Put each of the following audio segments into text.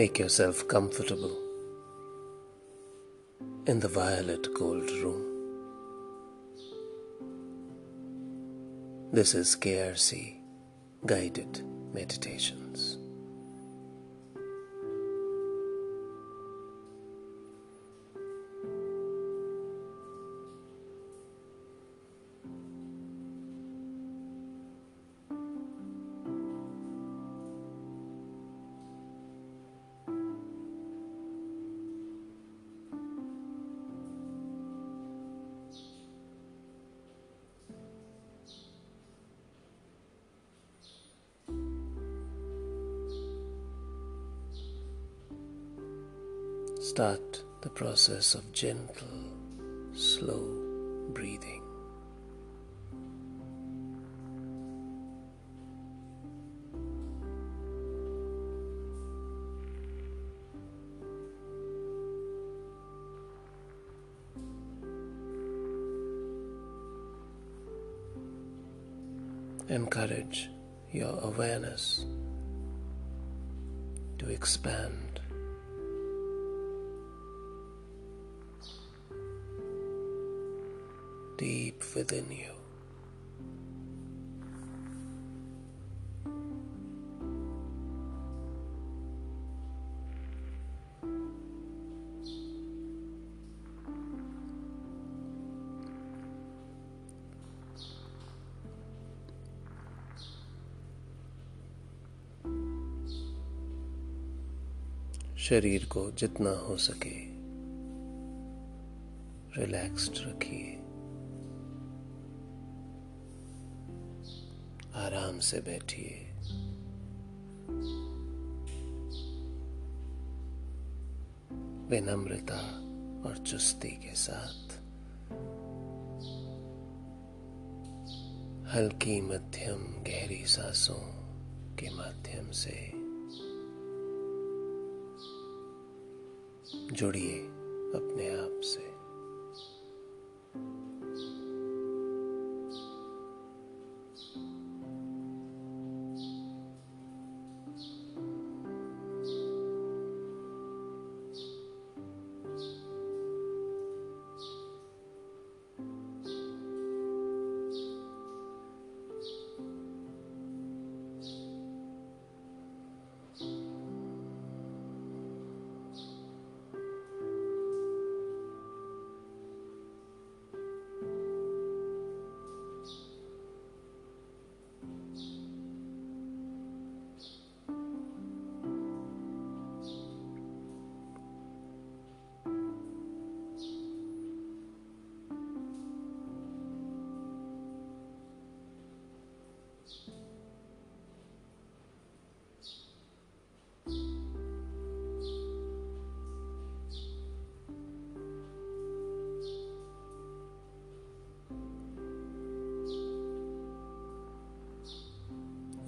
Make yourself comfortable in the violet gold room. This is KRC Guided Meditations. Process of gentle, slow breathing. Encourage your awareness to expand within you. शरीर को जितना हो सके relaxed रखिए से बैठिए। विनम्रता और चुस्ती के साथ। हल्की मध्यम गहरी सांसों के माध्यम से। जुड़िए अपने आप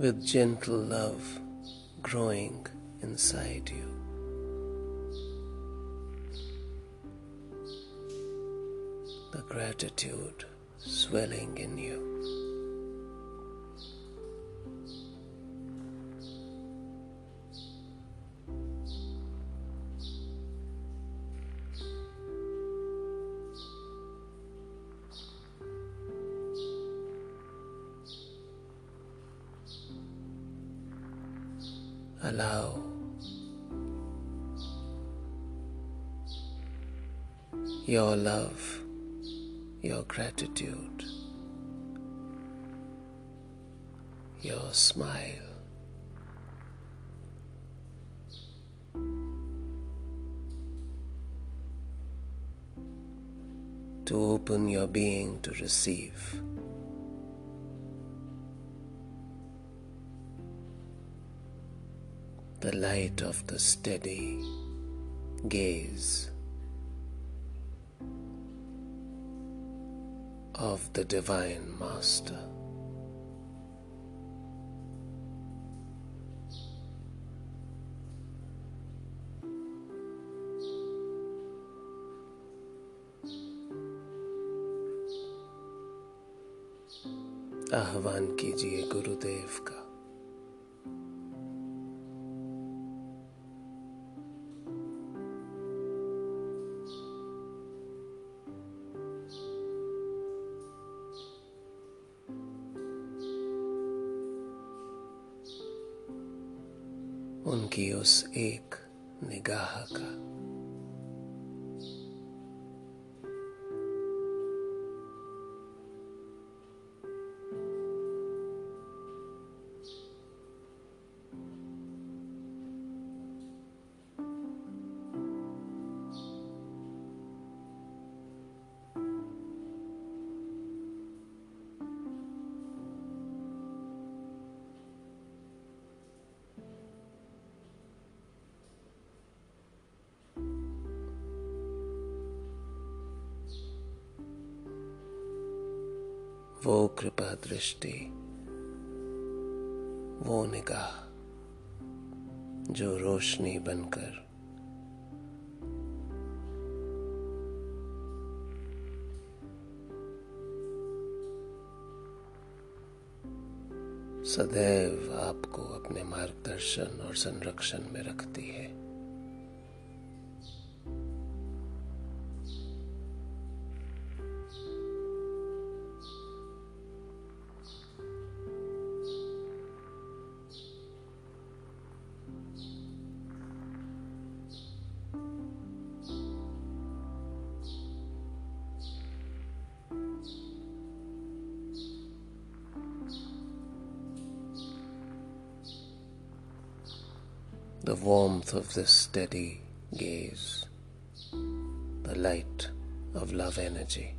with gentle love growing inside you. The gratitude swelling in you. the light of the steady gaze of the Divine Master. आह्वान कीजिए गुरुदेव का उनकी उस एक निगाह का। दृष्टि वो निगाह जो रोशनी बनकर। सदैव आपको अपने मार्गदर्शन और संरक्षण में रखती of this steady gaze, the light of love energy.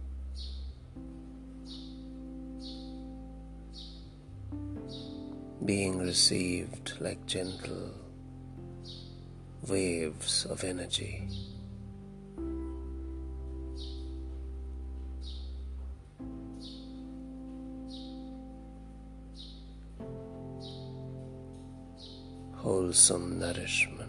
Being received like gentle waves of energy. wholesome nourishment.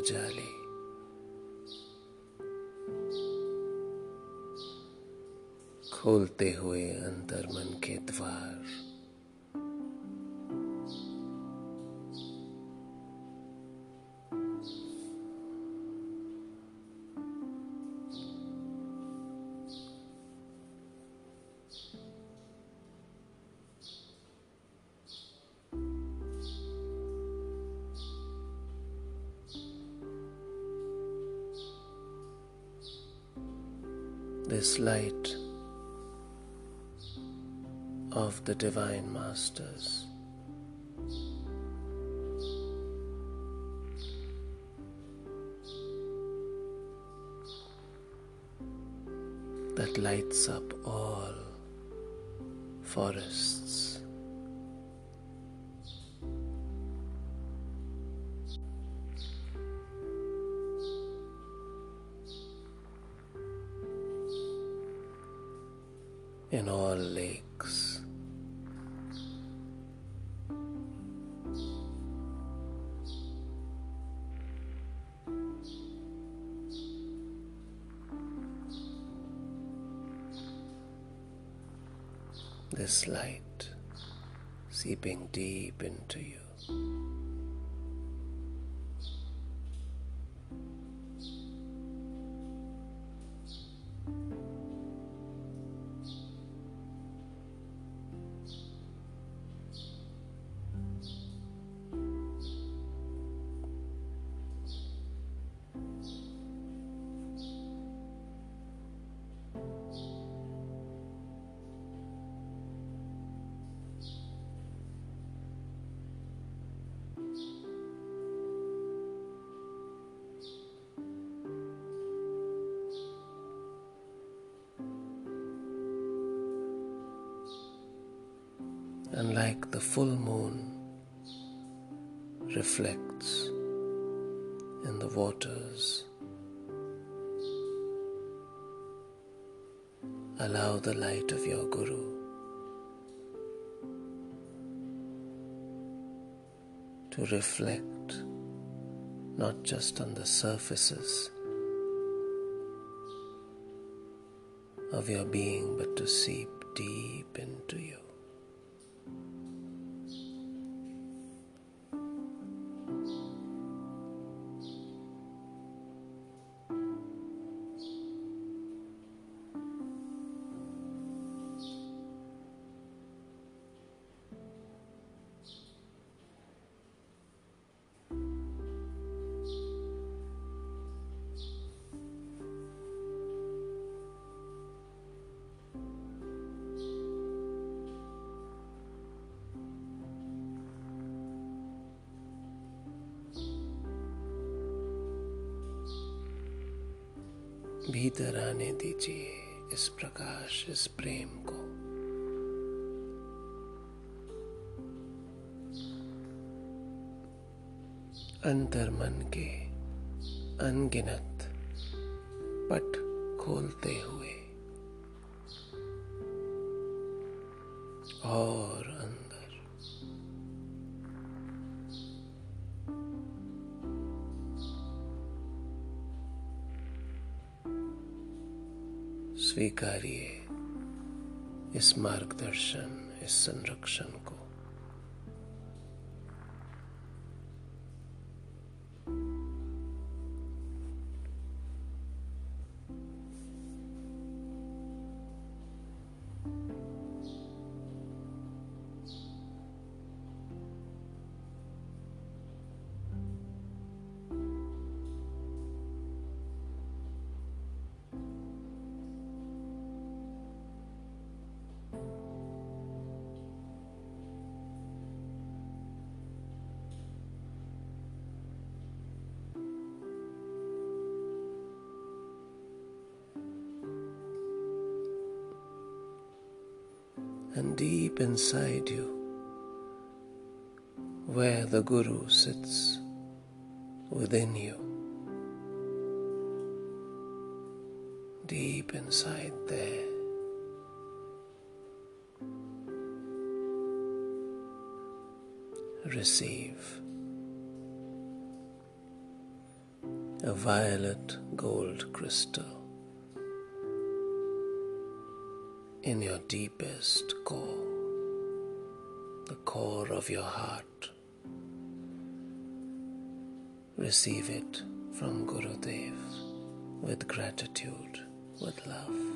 Celle ve Celaluhu. Divine Masters. That lights up all forests. in all lakes. This light seeping deep into you. The light of your Guru. To reflect not just on the surfaces of your being, भीतर आने दीजिए इस प्रकाश, इस प्रेम को। अंतर मन के अनगिनत पट खोलते हुए संरक्षण को। And deep inside you, where the Guru sits within you, deep inside there. Receive a violet gold crystal in your deepest core, the core of your heart. Receive it from Gurudev with gratitude, with love.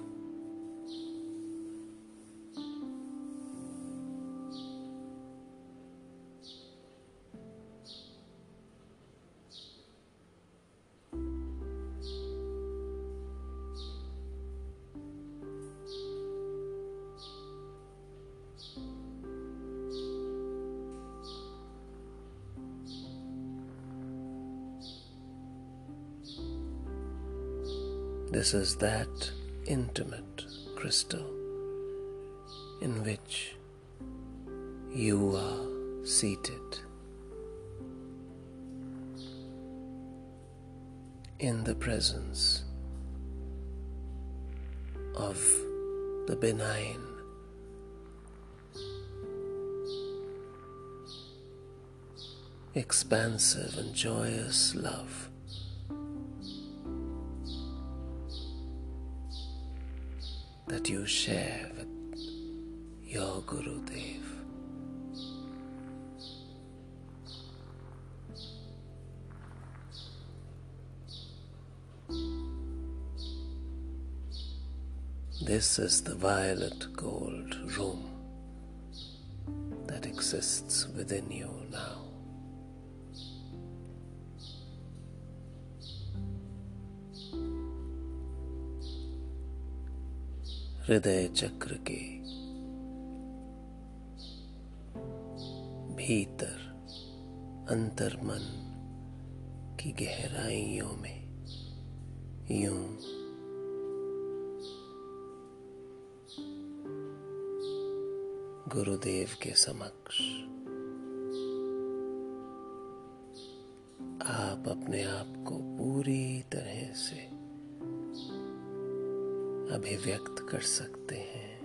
This is that intimate crystal in which you are seated. In the presence of the benign. Expansive and joyous love Gurudev. This is the violet gold room that exists within you now. हृदय चक्र के भीतर अंतर मन की गहराइयों में यूँ। गुरुदेव के समक्ष आप अपने आप को पूरी तरह से अभिव्यक्त कर सकते हैं,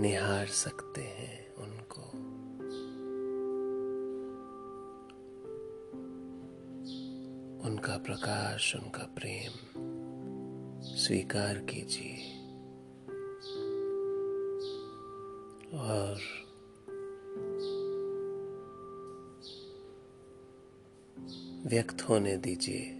निहार सकते हैं। उनका प्रकाश उनका प्रेम स्वीकार कीजिए। और व्यक्त होने दीजिए।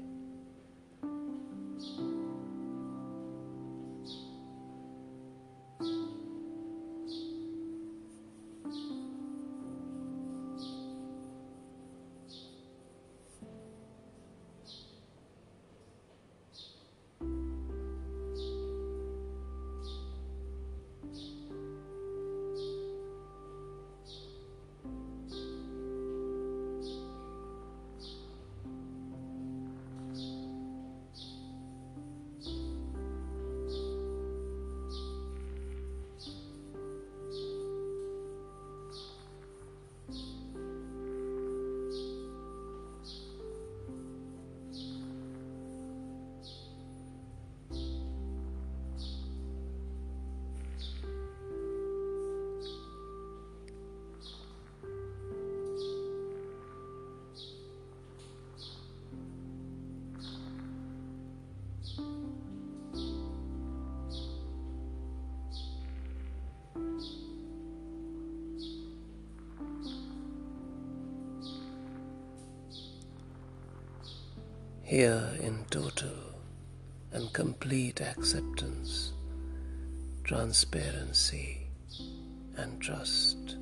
Here in total and complete acceptance, transparency, and trust.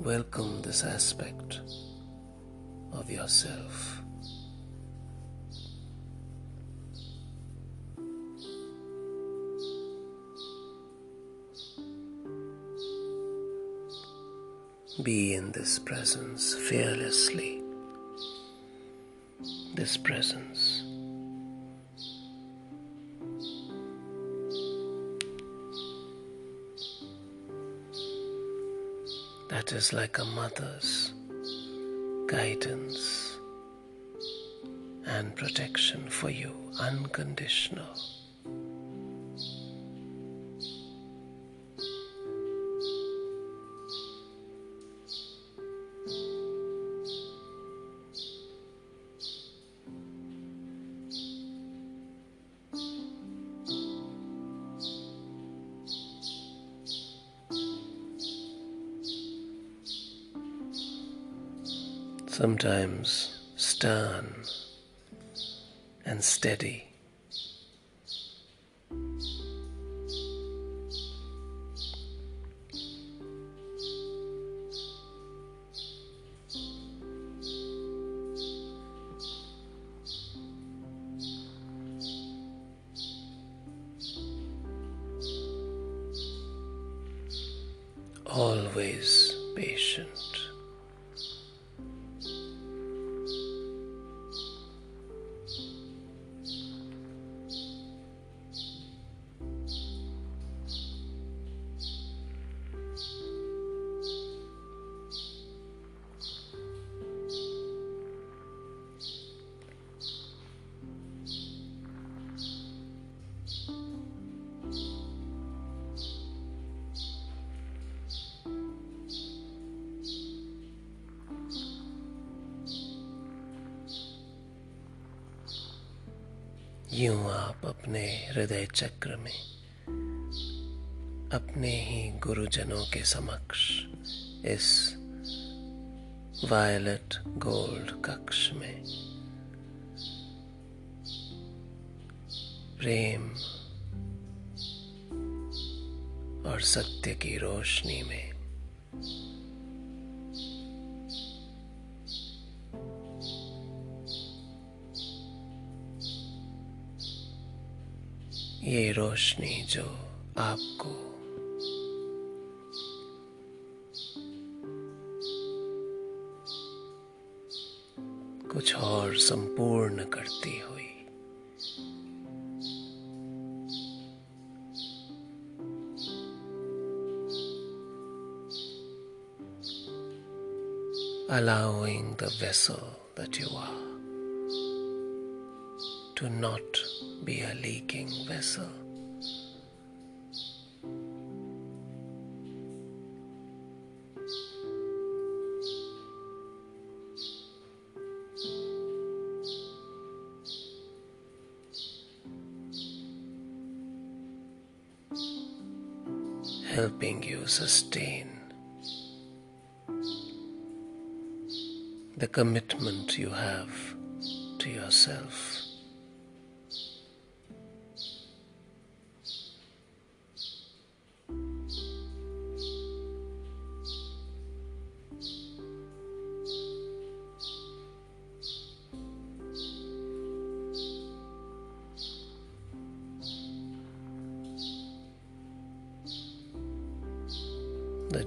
Welcome this aspect of yourself. Be in this presence fearlessly. This presence. That is like a mother's guidance and protection for you, unconditional. Sometimes stern and steady. समक्ष इस violet gold कक्ष में। प्रेम और सत्य की रोशनी में। ये रोशनी जो आपको कुछ और संपूर्ण करती हुई allowing the vessel that you are to not be a leaking vessel. Sustain the commitment you have to yourself.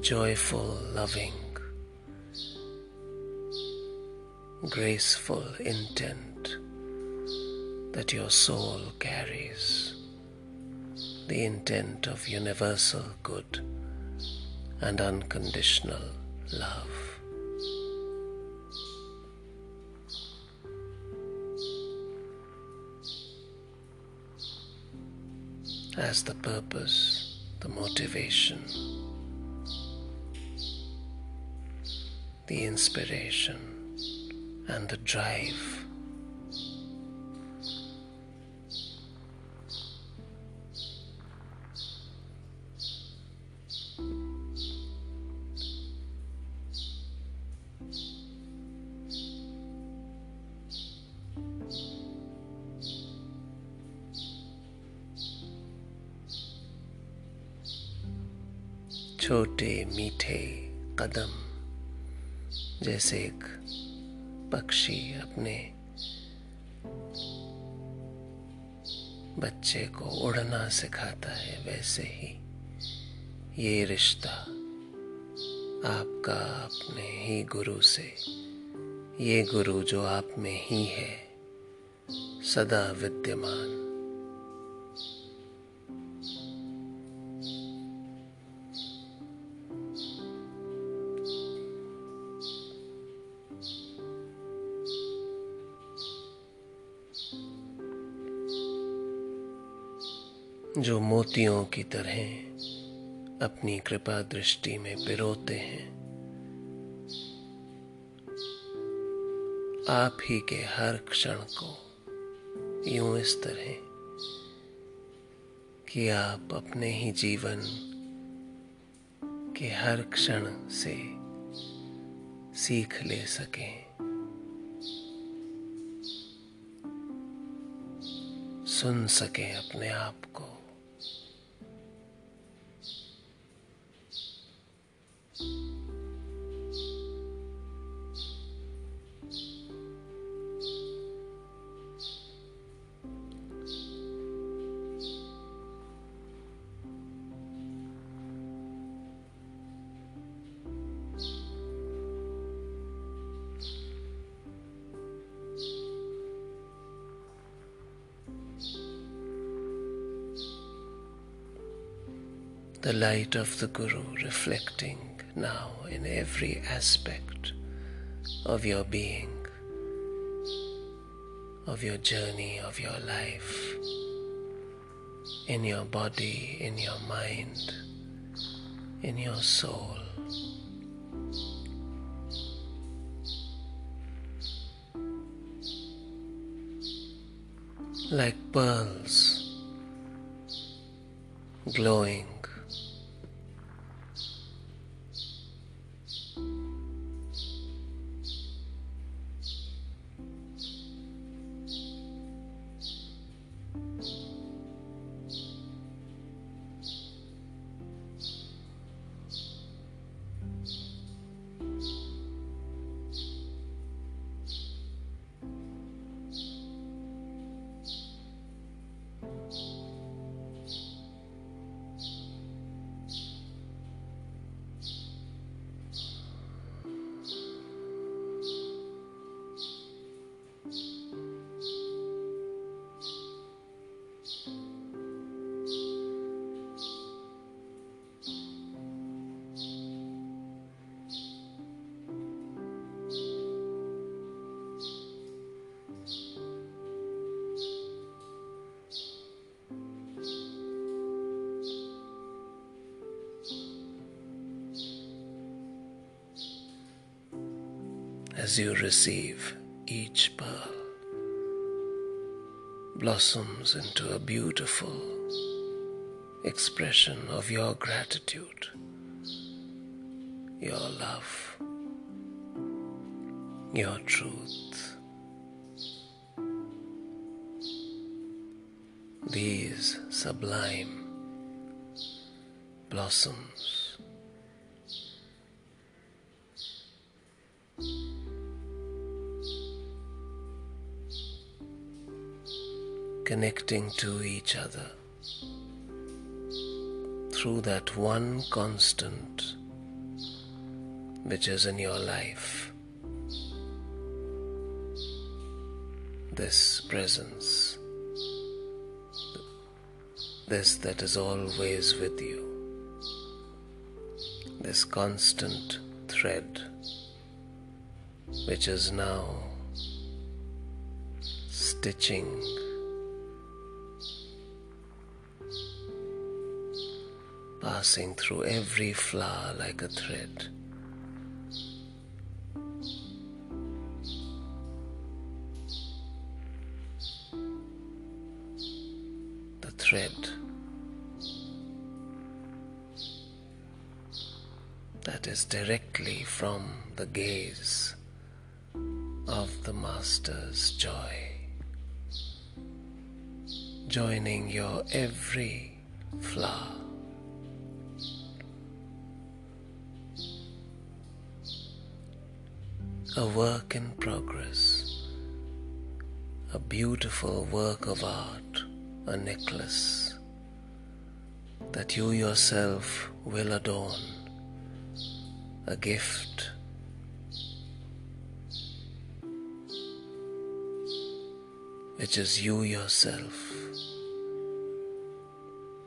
Joyful, loving, graceful intent that your soul carries, the intent of universal good and unconditional love. As the purpose, the motivation, the inspiration and the drive. वैसे ही ये रिश्ता आपका अपने ही गुरु से, ये गुरु जो आप में ही है, सदा विद्यमान। जो मोतियों की तरह अपनी कृपा दृष्टि में पिरोते हैं, आप ही के हर क्षण को यूँ इस तरह कि आप अपने ही जीवन के हर क्षण से सीख ले सकें। सुन सकें अपने आप को। Of the Guru reflecting now in every aspect of your being, of your journey, of your life, in your body, in your mind, in your soul. Like pearls glowing as you receive each pearl blossoms into a beautiful expression of your gratitude, your love, your truth. These sublime blossoms connecting to each other through that one constant which is in your life. This presence, this that is always with you, this constant thread which is now stitching passing through every flower like a thread. The thread that is directly from the gaze of the Master's joy, joining your every flower. A work in progress, a beautiful work of art, a necklace that you yourself will adorn, a gift. Which is you yourself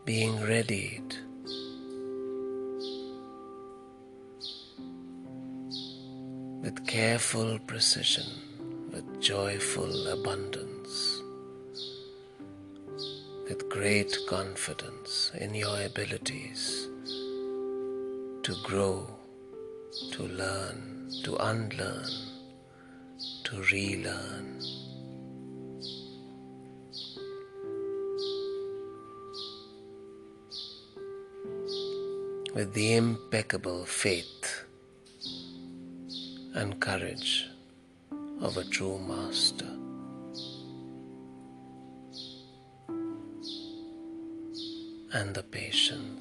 being readied with careful precision, with joyful abundance, with great confidence in your abilities to grow, to learn, to unlearn, to relearn. With the impeccable faith and courage of a true master. And the patience.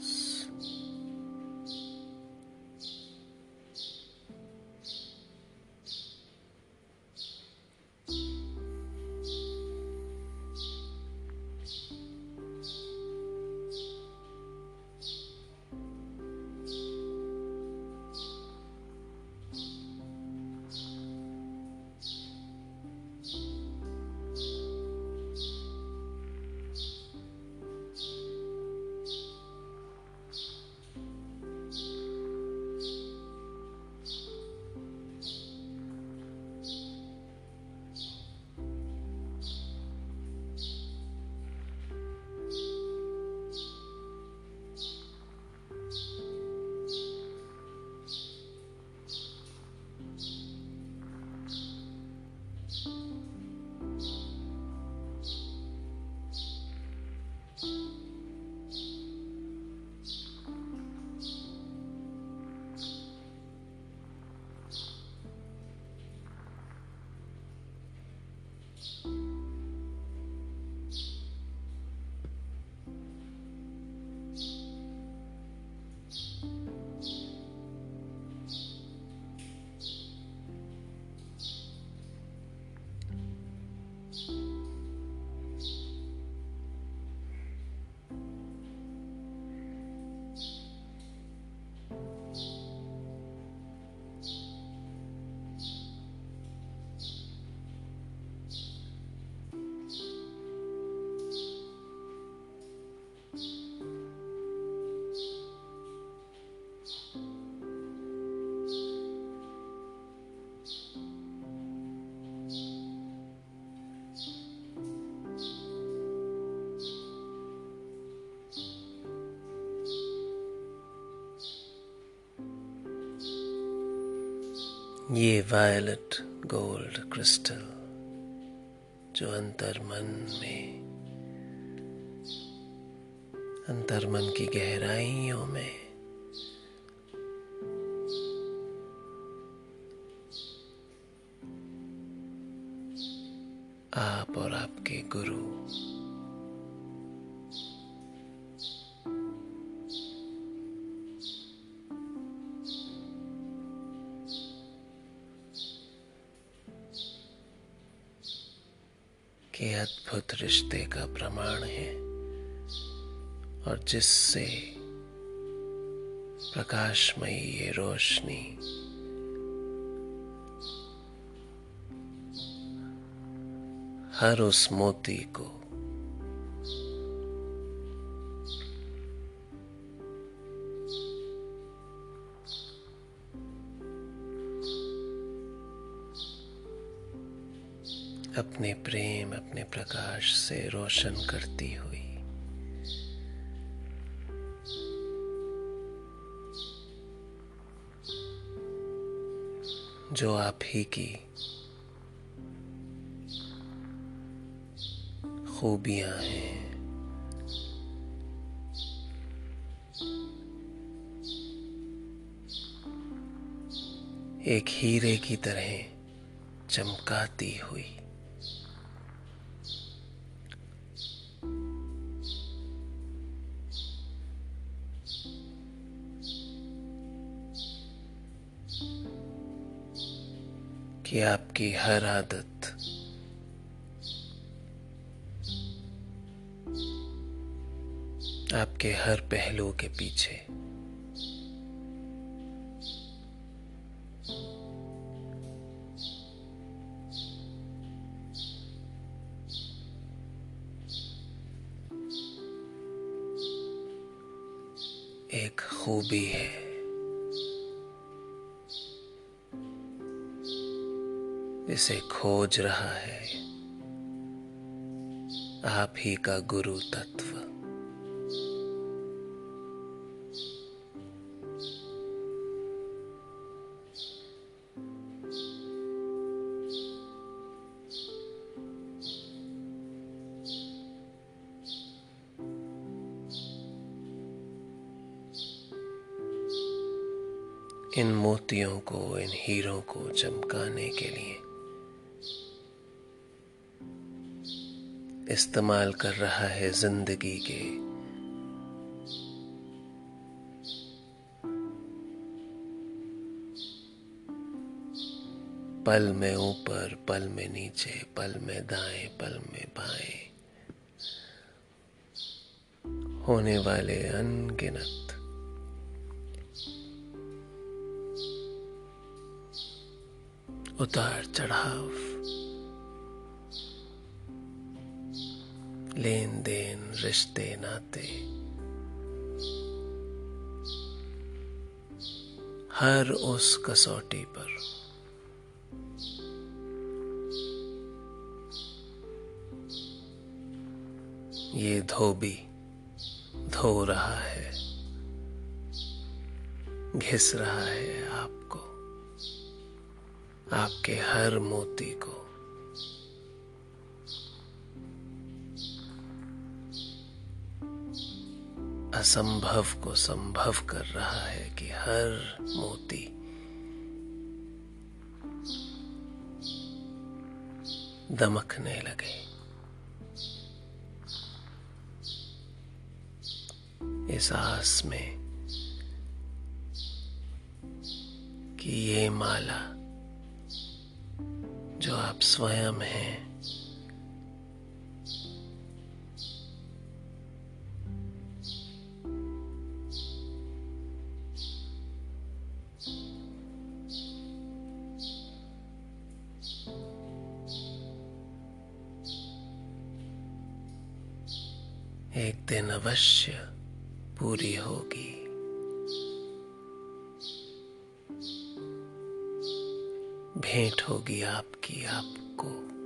ये violet gold crystal जो अंतर मन में अंतर मन की गहराइयों में आप और आपके गुरु रिश्ते का प्रमाण है और जिससे प्रकाशमयी ये रोशनी हर उस मोती को अपने प्रेम, अपने प्रकाश से रोशन करती हुई। जो आप ही की खूबियाँ हैं। एक हीरे की तरह चमकाती हुई। कि आपकी हर आदत आपके हर पहलू के पीछे। एक खूबी है। इसे खोज रहा है। आप ही का गुरु तत्व। इन मोतियों को, इन हीरों को चमकाने के लिए इस्तेमाल कर रहा है ज़िंदगी के। पल में ऊपर, पल में नीचे, पल में दाएँ, पल में बाएँ। होने वाले अनगिनत। उतार चढ़ाव। लेन देन रिश्ते नाते हर उस कसौटी पर। ये धोबी धो रहा है। घिस रहा है आपको। आपके हर मोती को। असंभव को संभव कर रहा है कि हर मोती दमकने लगे। इस आस में कि ये माला जो आप स्वयं हैं अवश्य पूरी होगी। भेंट होगी आपकी आपको।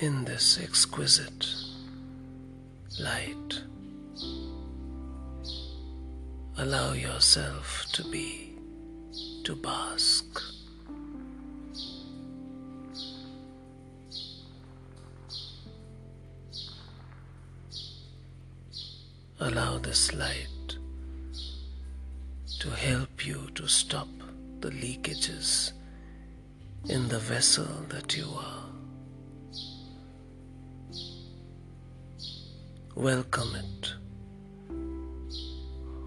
In this exquisite light. Allow yourself to be, to bask. Allow this light to help you to stop the leakages in the vessel that you are. Welcome it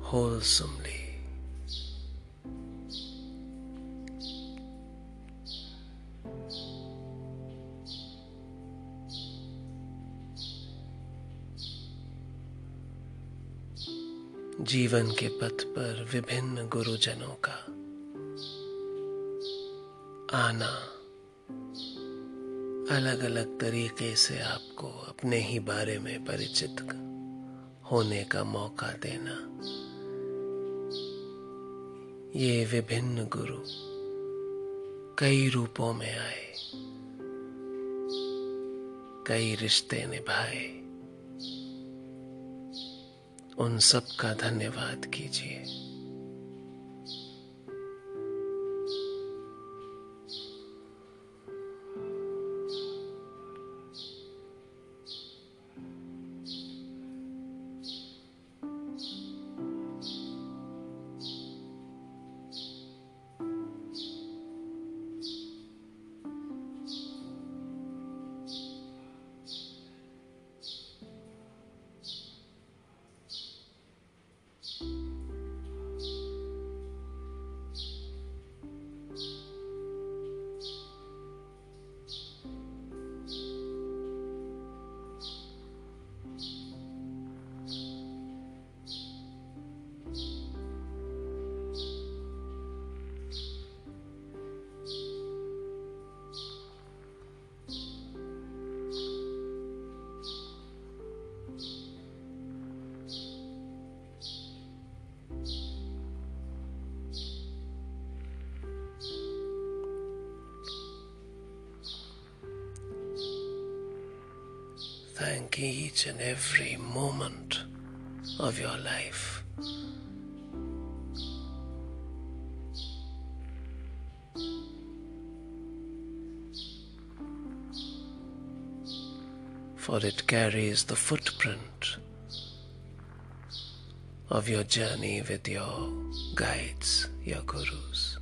wholesomely. जीवन के पथ पर विभिन्न गुरुजनों का आना अलग अलग तरीके से आपको अपने ही बारे में परिचित होने का मौका देना। ये विभिन्न गुरु कई रूपों में आए, कई रिश्ते निभाए। उन सब का धन्यवाद कीजिए। Carries the footprint of your journey with your guides, your gurus.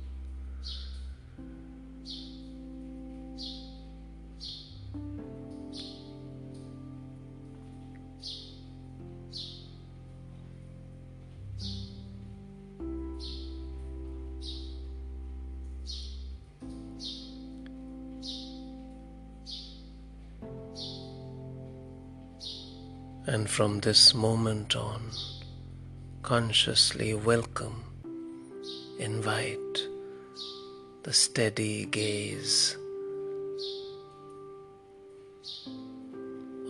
From this moment on, consciously welcome, invite the steady gaze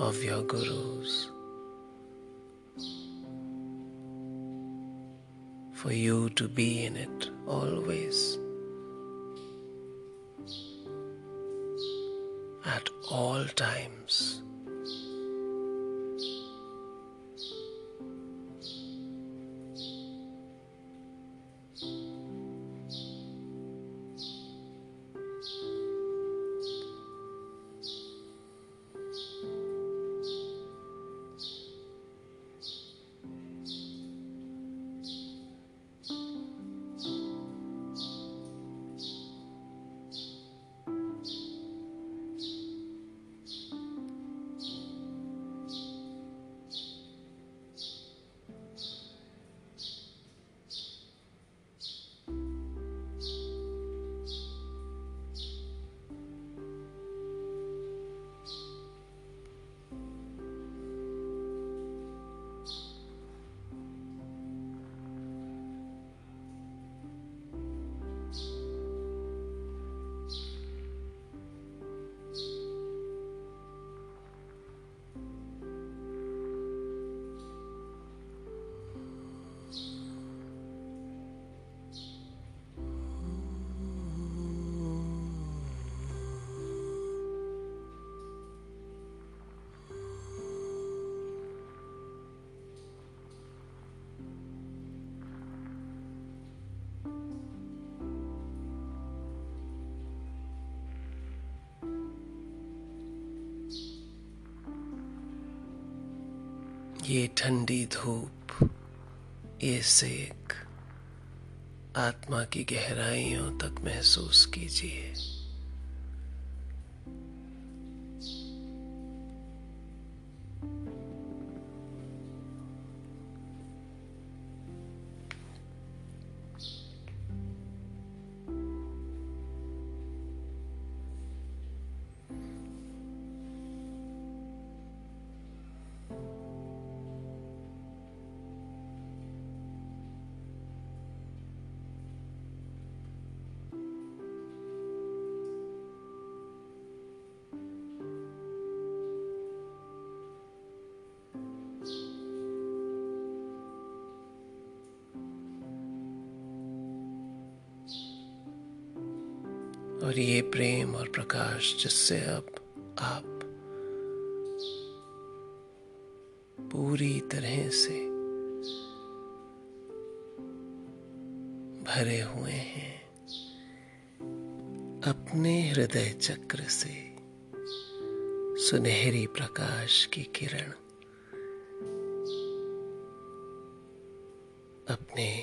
of your gurus. For you to be in it always, at all times. ये ठंडी धूप ये सेक आत्मा की गहराइयों तक महसूस कीजिए। सुनहरी प्रकाश की किरण अपने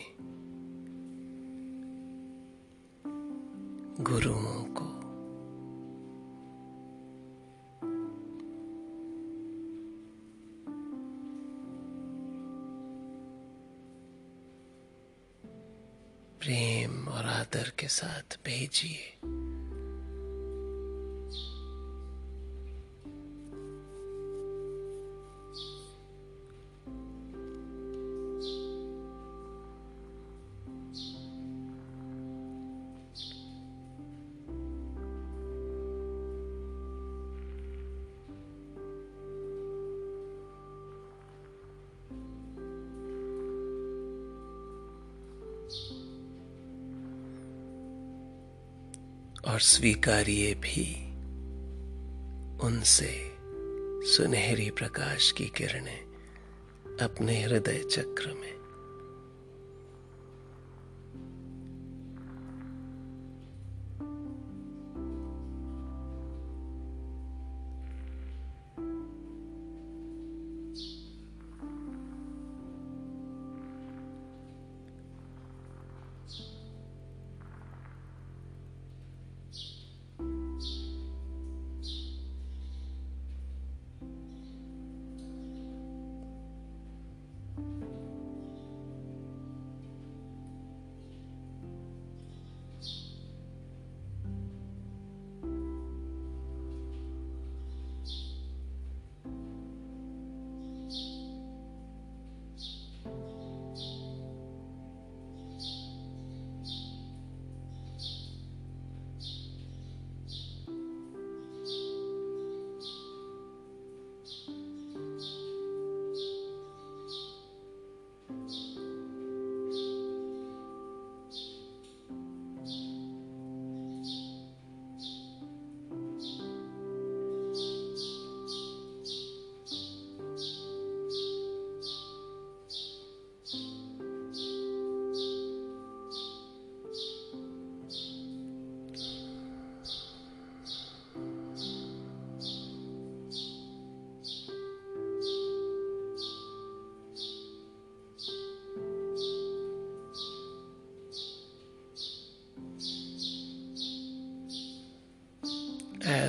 स्वीकारिए भी उनसे सुनहरी प्रकाश की किरणें अपने हृदय चक्र में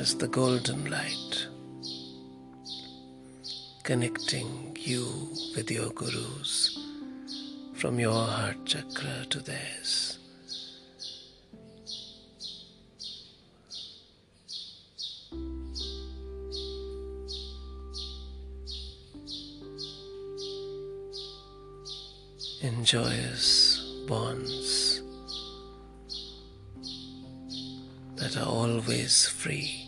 as the golden light, connecting you with your gurus from your heart chakra to theirs. In joyous bonds that are always free.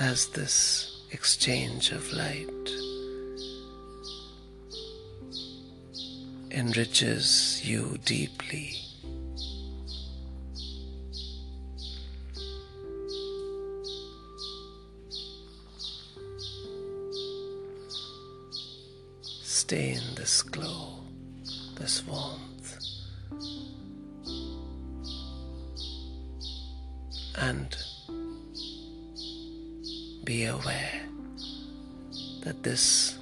As this exchange of light enriches you deeply. Stay in this glow, this warmth, and be aware that this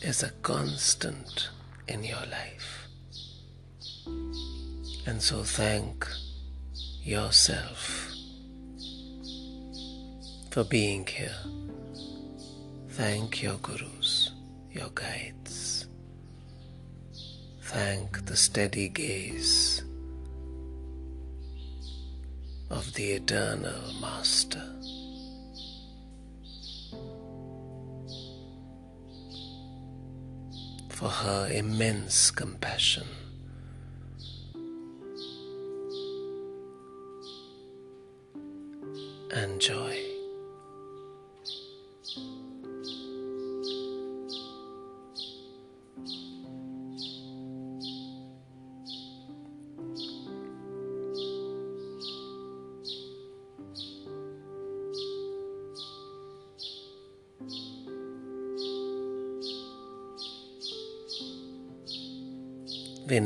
is a constant in your life. And so thank yourself for being here. Thank your gurus, your guides. Thank the steady gaze of the eternal Master. For her immense compassion. and joy.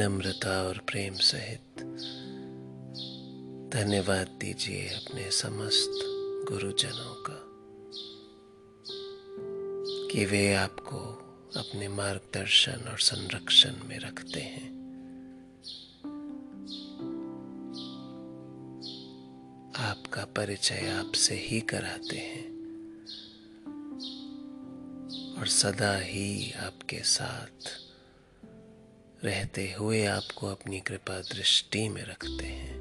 विनम्रता और प्रेम सहित। धन्यवाद दीजिए अपने समस्त गुरुजनों का, कि वे आपको अपने मार्गदर्शन और संरक्षण में रखते हैं। आपका परिचय आपसे ही कराते हैं और सदा ही आपके साथ रहते हुए आपको अपनी कृपा दृष्टि में रखते हैं।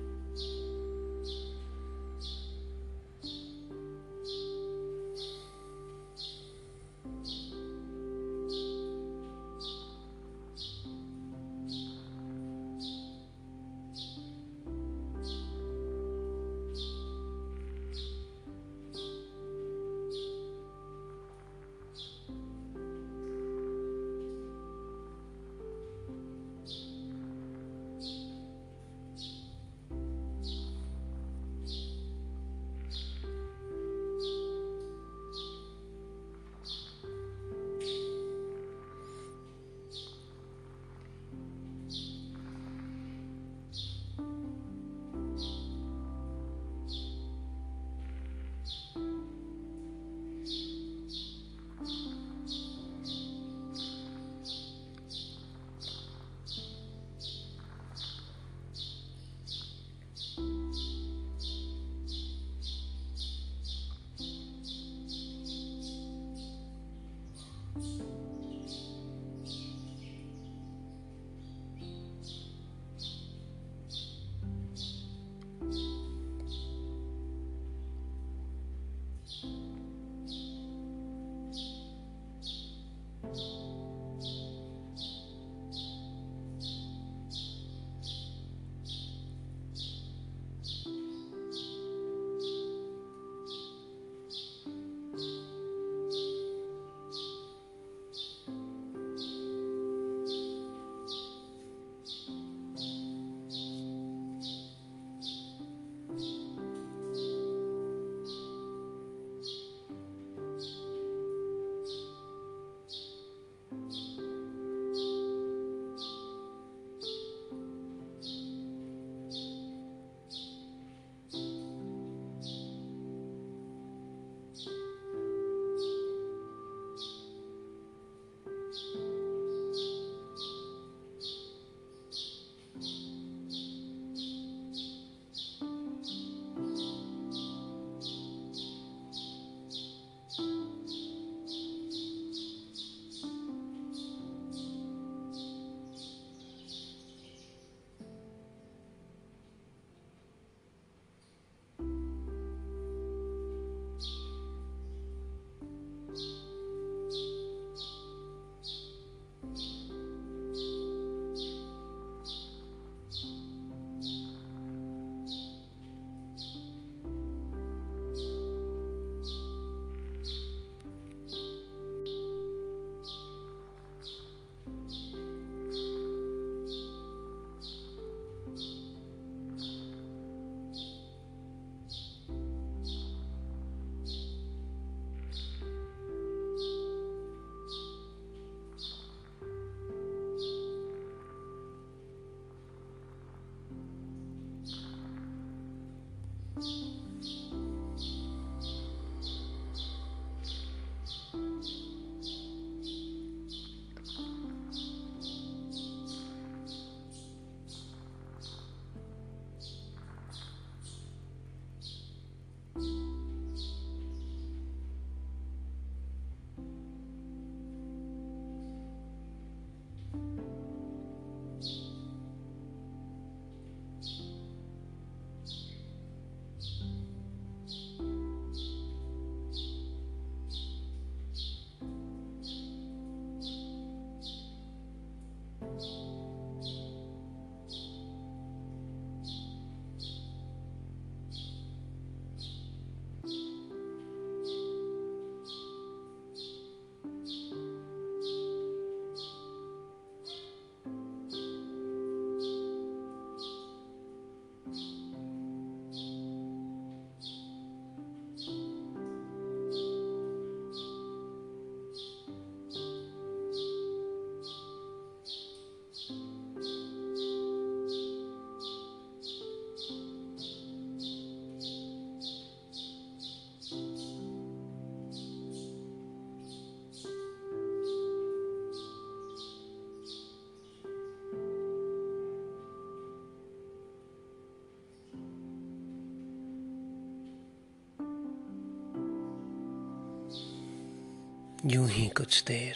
यूँ ही कुछ देर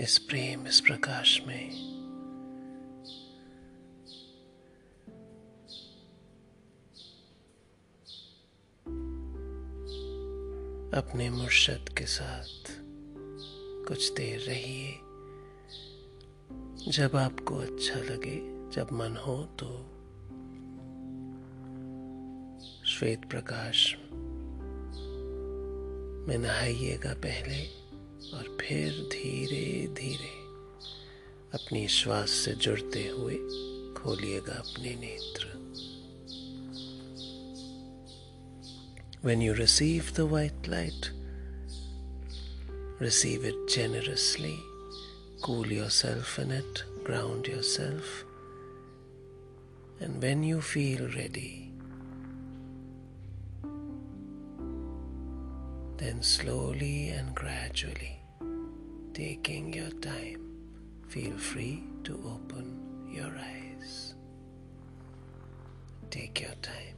इस प्रेम, इस प्रकाश में। अपने मुर्शद के साथ कुछ देर रहिए। जब आपको अच्छा लगे, जब मन हो तो श्वेत प्रकाश में नहाइएगा पहले और फिर धीरे धीरे अपनी श्वास से जुड़ते हुए खोलिएगा अपने नेत्र। When you receive the white light receive it generously cool yourself in it ground yourself and when you feel ready then slowly and gradually, taking your time, feel free to open your eyes. Take your time.